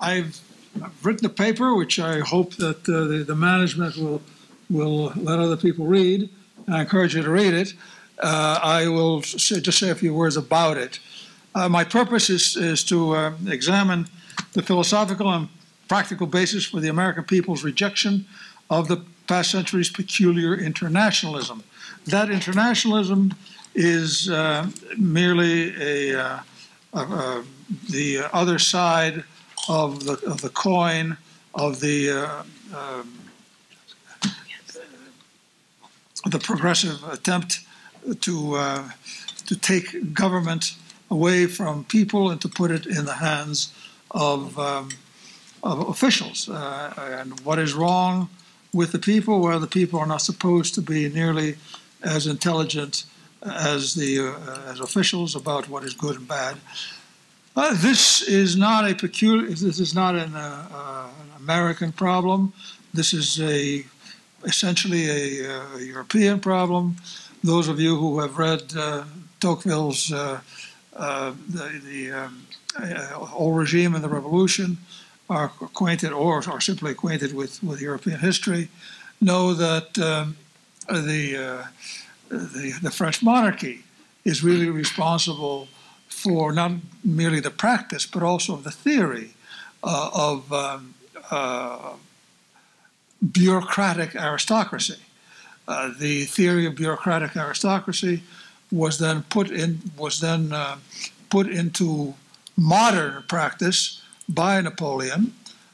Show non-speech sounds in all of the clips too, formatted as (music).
I've, written a paper which I hope that uh, the, the management will will let other people read. And I encourage you to read it. Uh, I will say, just say a few words about it. Uh, my purpose is, is to uh, examine the philosophical and practical basis for the American people's rejection of the past century's peculiar internationalism. That internationalism is uh, merely a, uh, uh, the other side of the, of the coin of the uh, um, the progressive attempt to uh, to take government away from people and to put it in the hands of, um, of officials. Uh, and what is wrong with the people? Well, the people are not supposed to be nearly as intelligent as the uh, as officials about what is good and bad. Uh, this is not a peculiar. This is not an, uh, uh, an American problem. This is a essentially a, uh, European problem. Those of you who have read uh, Tocqueville's uh, the, the um, old regime and the revolution are acquainted or are simply acquainted with, with European history know that um, the, the, the French monarchy is really responsible for not merely the practice but also the theory uh, of um, uh, bureaucratic aristocracy. Uh, the theory of bureaucratic aristocracy was then put in was then uh, put into modern practice by Napoleon.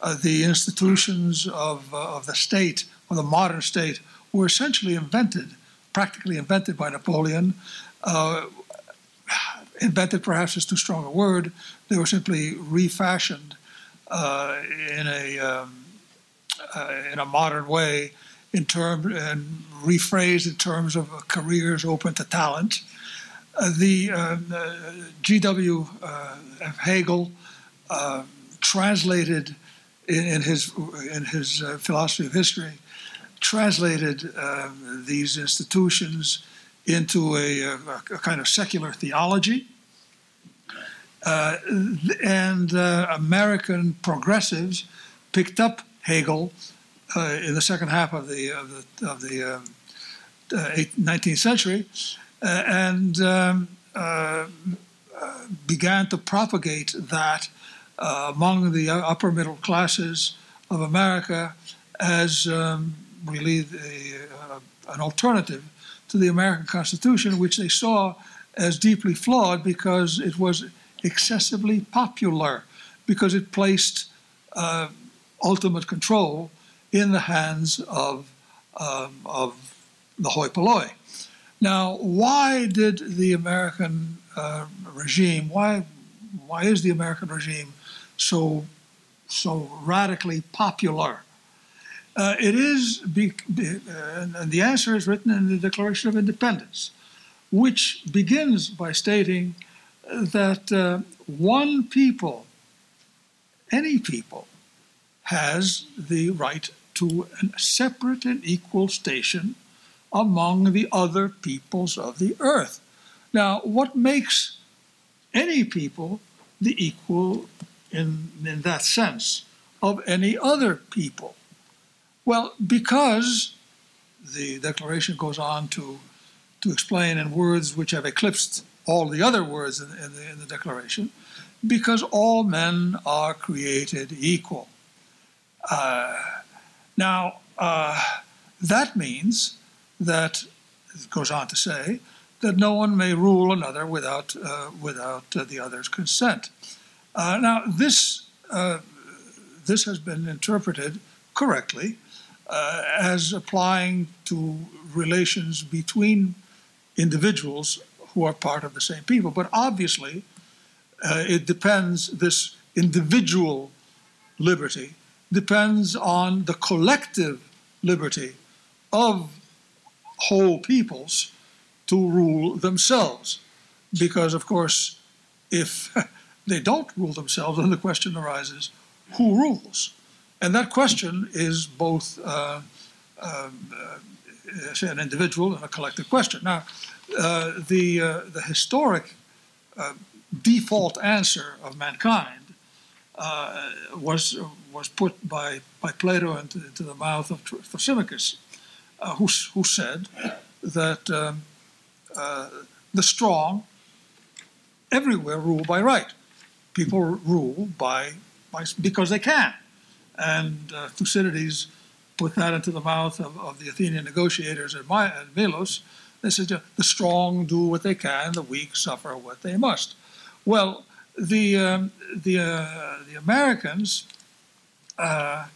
Uh, the institutions of, uh, of the state, or the modern state, were essentially invented, practically invented by Napoleon. Uh, invented perhaps is too strong a word. They were simply refashioned uh, in a um, uh, in a modern way, in terms and rephrased in terms of careers open to talent. Uh, the uh, G.W. Hegel translated in, in, his in his philosophy of history translated these institutions into a, a, a, kind of secular theology. Uh, and uh, American progressives picked up Hegel uh, in the second half of the of the, of the um, uh, 19th century, uh, and um, uh, began to propagate that among the upper middle classes of America as um, really a, an alternative to the American Constitution, which they saw as deeply flawed because it was excessively popular, because it placed uh, ultimate control in the hands of, um, of the hoi polloi. Now, why did the American uh, regime, why, why is the American regime so, so radically popular? Uh, it is, be, be, uh, and the answer is written in the Declaration of Independence, which begins by stating that uh, one people, any people, has the right to a separate and equal station among the other peoples of the earth. Now, what makes any people the equal in, in that sense of any other people? Well, because the Declaration goes on to, to explain in words which have eclipsed all the other words in, in, the, in the Declaration, because all men are created equal. Uh, now, uh, that means that, it goes on to say, that no one may rule another without, uh, without uh, the other's consent. Uh, now, this, uh, this has been interpreted correctly Uh, as applying to relations between individuals who are part of the same people. But obviously, uh, it depends, this individual liberty depends on the collective liberty of whole peoples to rule themselves. Because, of course, if (laughs) they don't rule themselves, then the question arises who rules? And that question is both uh, uh, an individual and a collective question. Now, uh, the, uh, the historic uh, default answer of mankind uh, was was put by by Plato into, into the mouth of Thrasymachus, uh, who who said that um, uh, the strong everywhere rule by right. People rule by, by because they can, and uh, Thucydides put that into the mouth of, of the Athenian negotiators at, My, at Milos. They said, the strong do what they can, the weak suffer what they must. Well, the, um, the, uh, the Americans, uh,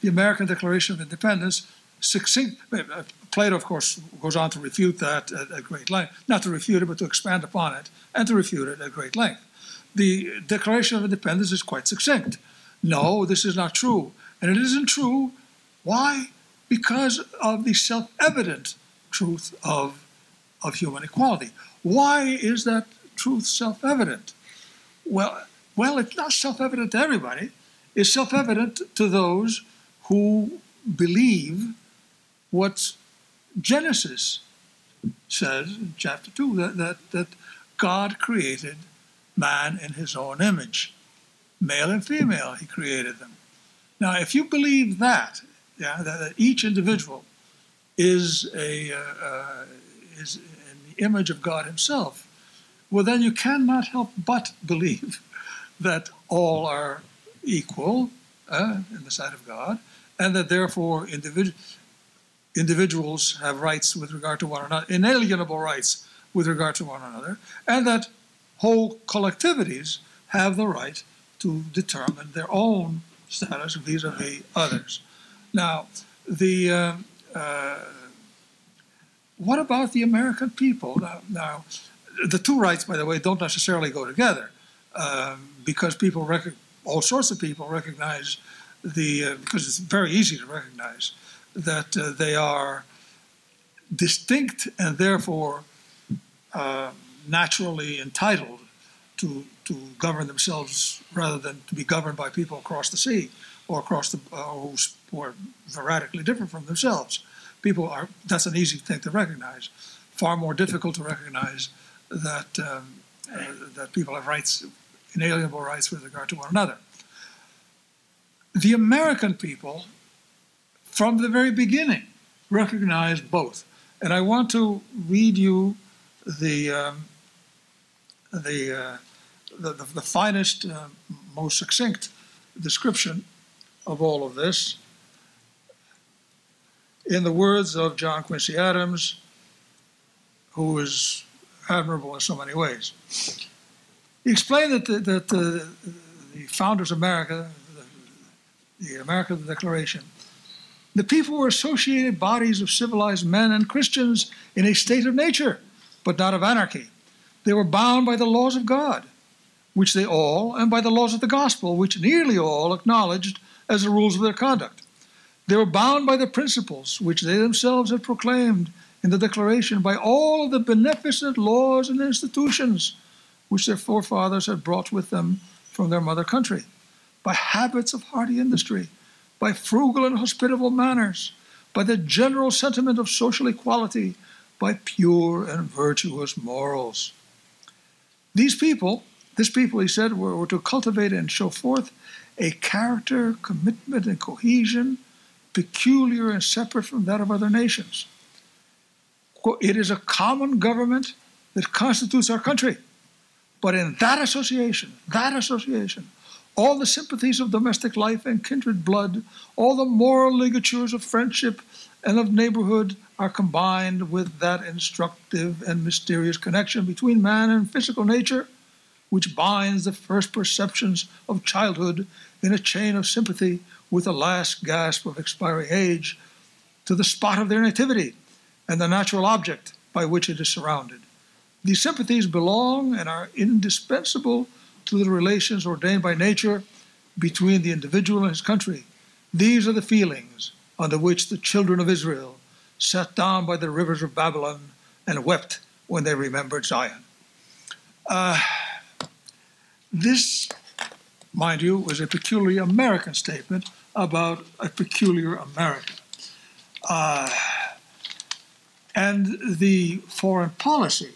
the American Declaration of Independence, succinct, uh, Plato, of course, goes on to refute that at, at, great length. Not to refute it, but to expand upon it and to refute it at great length. The Declaration of Independence is quite succinct. No, this is not true. And it isn't true why? Because of the self evident truth of, of human equality. Why is that truth self evident? Well, well, it's not self evident to everybody. It's self evident to those who believe what Genesis says in chapter 2 that, that, that God created man in his own image. Male and female, he created them. Now, if you believe that, yeah, that, that each individual is a uh, uh, is in the image of God Himself, well, then you cannot help but believe (laughs) that all are equal uh, in the sight of God, and that therefore individ- individuals have rights with regard to one another, inalienable rights with regard to one another, and that whole collectivities have the right to determine their own status vis-a-vis others. Now, the uh, uh, what about the American people? Now, now, the two rights, by the way, don't necessarily go together um, because people, rec- all sorts of people, recognize the uh, because it's very easy to recognize that uh, they are distinct and therefore uh, naturally entitled to to govern themselves rather than to be governed by people across the sea or across the uh, who are radically different from themselves. People are that's an easy thing to recognize. Far more difficult to recognize that um, uh, that people have rights, inalienable rights with regard to one another. The American people, from the very beginning, recognized both. And I want to read you the um, the, uh, the, the, the finest, uh, most succinct description of all of this. In the words of John Quincy Adams, who is admirable in so many ways, he explained that the, that the, the founders of America, the, the American Declaration, the people were associated bodies of civilized men and Christians in a state of nature, but not of anarchy. They were bound by the laws of God, which they all, and by the laws of the gospel, which nearly all acknowledged as the rules of their conduct. They were bound by the principles which they themselves had proclaimed in the Declaration, by all the beneficent laws and institutions which their forefathers had brought with them from their mother country, by habits of hearty industry, by frugal and hospitable manners, by the general sentiment of social equality, by pure and virtuous morals. These people, this people, he said, were, were to cultivate and show forth a character, commitment, and cohesion peculiar and separate from that of other nations. It is a common government that constitutes our country. But in that association, that association, all the sympathies of domestic life and kindred blood, all the moral ligatures of friendship and of neighborhood are combined with that instructive and mysterious connection between man and physical nature which binds the first perceptions of childhood in a chain of sympathy with the last gasp of expiring age to the spot of their nativity and the natural object by which it is surrounded. These sympathies belong and are indispensable to the relations ordained by nature between the individual and his country. These are the feelings under which the children of Israel sat down by the rivers of Babylon and wept when they remembered Zion. Uh, this, mind you, was a peculiarly American statement about a peculiar America. Uh, and the foreign policy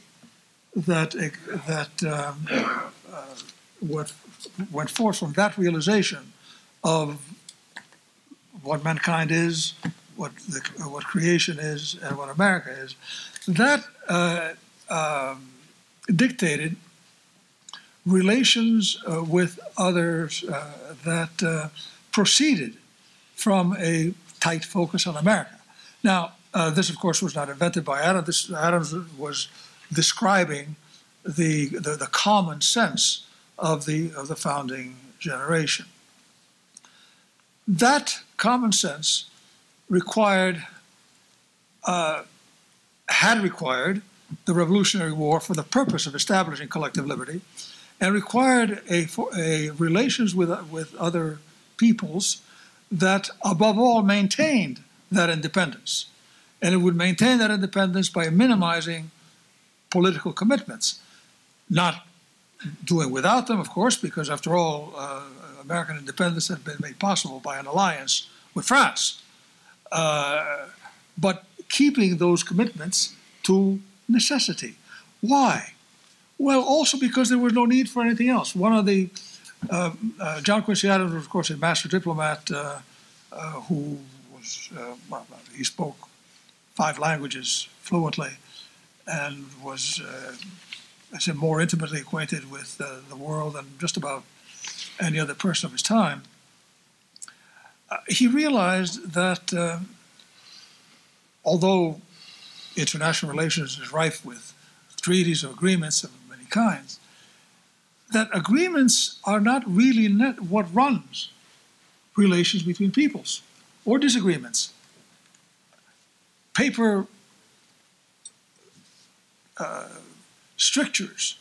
that, that um, uh, what went forth from that realization of what mankind is, what the, what creation is, and what America is, that uh, um, dictated relations uh, with others uh, that uh, proceeded from a tight focus on America. Now, uh, this, of course, was not invented by Adams. This, Adams was describing the, the, the common sense of the of the founding generation. That common sense required uh, had required the Revolutionary War for the purpose of establishing collective liberty, and required a, a relations with with other peoples that, above all, maintained that independence, and it would maintain that independence by minimizing political commitments, not doing without them, of course, because after all, uh, American independence had been made possible by an alliance with France. Uh, but keeping those commitments to necessity. Why? Well, also because there was no need for anything else. One of the uh, uh, John Quincy Adams was, of course, a master diplomat uh, uh, who was well, he spoke five languages fluently and was I said, more intimately acquainted with uh, the world than just about any other person of his time, uh, he realized that uh, although international relations is rife with treaties or agreements many kinds, that agreements are not really net what runs relations between peoples or disagreements. Paper uh, strictures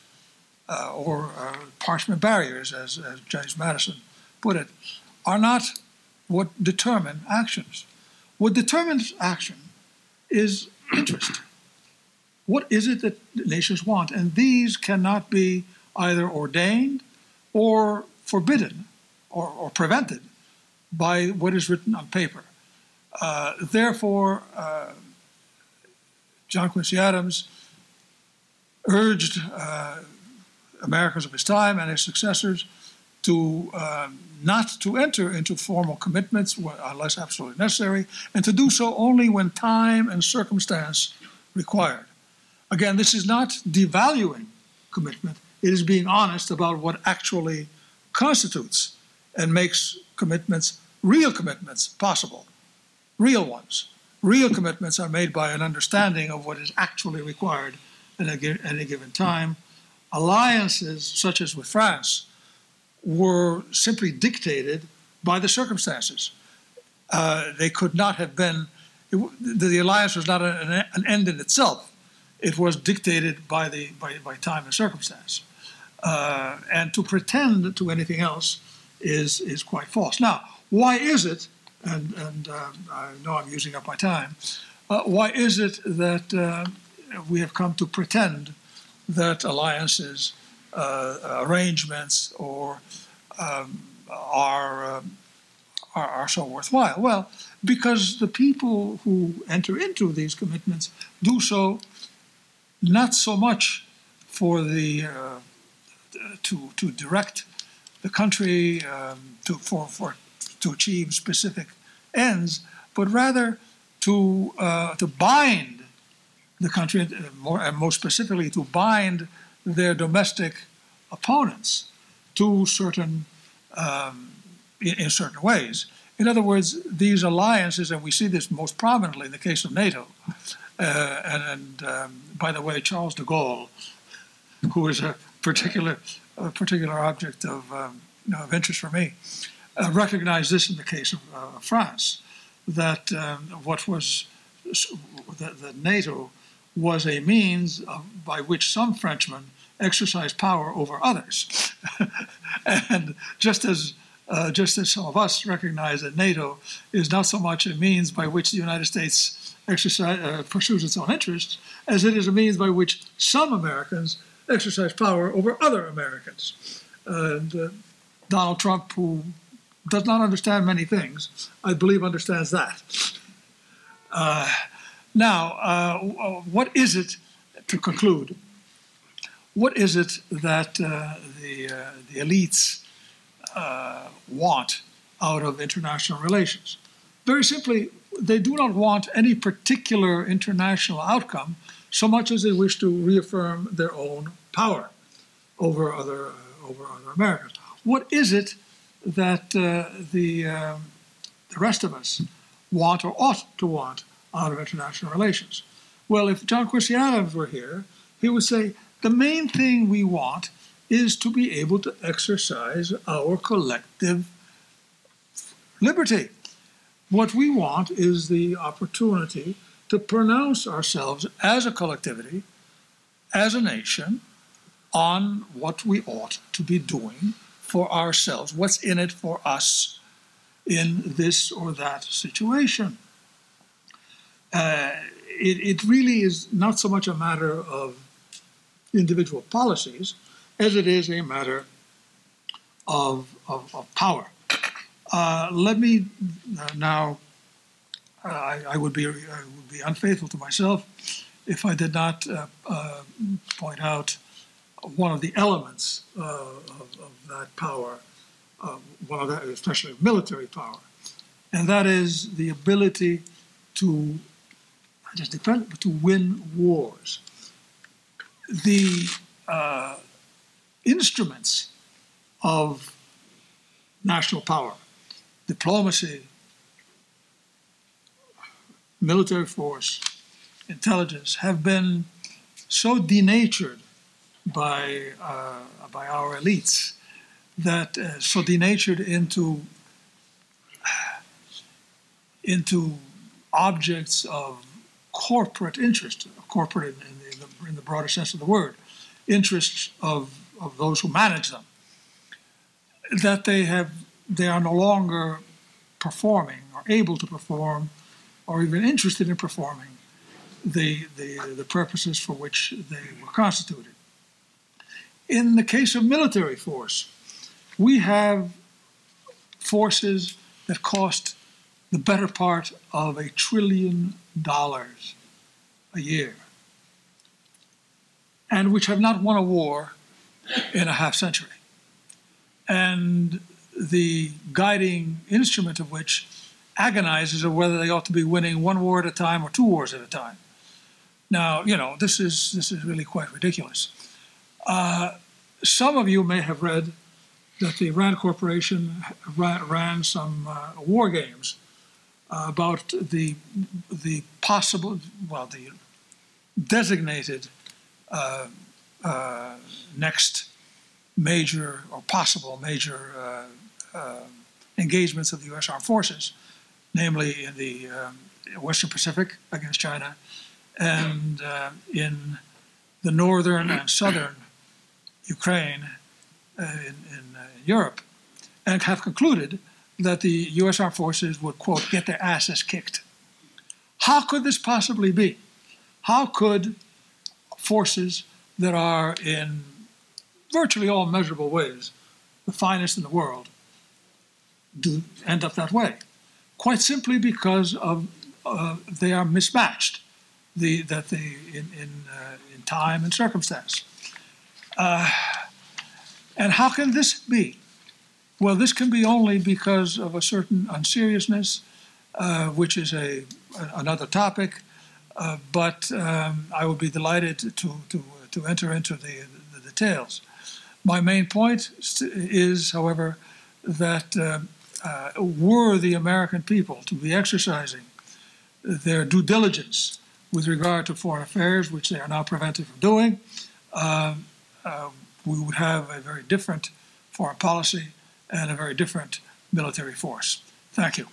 uh, or uh, parchment barriers, as, as James Madison put it, are not what determine actions. What determines action is interest. What is it that nations want? And these cannot be either ordained or forbidden or, or prevented by what is written on paper. Uh, therefore, uh, John Quincy Adams urged uh, Americans of his time and his successors to um, not to enter into formal commitments unless absolutely necessary, and to do so only when time and circumstance required. Again, this is not devaluing commitment, it is being honest about what actually constitutes and makes commitments, real commitments, possible. Real ones. Real commitments are made by an understanding of what is actually required at any given time. Alliances, such as with France, were simply dictated by the circumstances. Uh, they could not have been, it, the alliance was not an, an, end in itself. It was dictated by, the, by, by time and circumstance. Uh, and to pretend to anything else is, is quite false. Now, why is it, and, and uh, I know I'm using up my time, uh, why is it that uh, we have come to pretend that alliances, uh, arrangements, or um, are, um, are, are so worthwhile? Well, because the people who enter into these commitments do so not so much for the uh, to to direct the country um, to for for to achieve specific ends, but rather to uh, to bind the country, uh, more, and most specifically to bind their domestic opponents to certain, um, in, in, certain ways. In other words, these alliances, and we see this most prominently in the case of NATO, uh, and, and um, by the way, Charles de Gaulle, who is a particular, a particular object of, um, of interest for me, uh, recognized this in the case of uh, France, that um, what was that, that NATO was a means of, by which some Frenchmen exercised power over others. (laughs) and just as uh, just as some of us recognize that NATO is not so much a means by which the United States exercise, uh, pursues its own interests, as it is a means by which some Americans exercise power over other Americans. And uh, Donald Trump, who does not understand many things, I believe understands that. Uh, now, uh, what is it to conclude? what is it that uh, the, uh, the elites want out of international relations? Very simply, they do not want any particular international outcome so much as they wish to reaffirm their own power over other, uh, over other Americans. What is it that uh, the, um, the rest of us want or ought to want out of international relations? Well, if John Quincy Adams were here, he would say the main thing we want is to be able to exercise our collective liberty. What we want is the opportunity to pronounce ourselves as a collectivity, as a nation, on what we ought to be doing for ourselves, what's in it for us in this or that situation. Uh, it, it really is not so much a matter of individual policies as it is a matter of, of, of power. Uh, let me uh, now, uh, I, I, would be, I would be unfaithful to myself if I did not point out one of the elements of, of, that power, one of that, especially military power, and that is the ability to just defend, to win wars. The uh, instruments of national power, diplomacy, military force, intelligence, have been so denatured by, uh, by our elites that uh, so denatured into into objects of corporate interest, corporate in, in, the, in the broader sense of the word, interests of, of those who manage them, that they have they are no longer performing or able to perform or even interested in performing the, the, the purposes for which they were constituted. In the case of military force, we have forces that cost the better part of a trillion dollars a year, and which have not won a war in a half century. And the guiding instrument of which agonizes over whether they ought to be winning one war at a time or two wars at a time. Now, you know, this is, this is really quite ridiculous. Uh, some of you may have read that the Rand Corporation ran, ran some uh, war games about the the possible, well, the designated uh, uh, next major or possible major uh, uh engagements of the U.S. Armed Forces, namely in the um, Western Pacific against China, and uh, in the northern and southern Ukraine uh, in, in Europe, and have concluded that the U.S. Armed Forces would, quote, get their asses kicked. How could this possibly be? How could forces that are in virtually all measurable ways the finest in the world do end up that way? Quite simply because of uh, they are mismatched, the, that they in in, uh, in time and circumstance. Uh, and how can this be? Well, this can be only because of a certain unseriousness, uh, which is a, another topic. Uh, but um, I would be delighted to, to, to enter into the, the details. My main point is, however, that uh, uh, were the American people to be exercising their due diligence with regard to foreign affairs, which they are now prevented from doing, uh, uh, we would have a very different foreign policy and a very different military force. Thank you.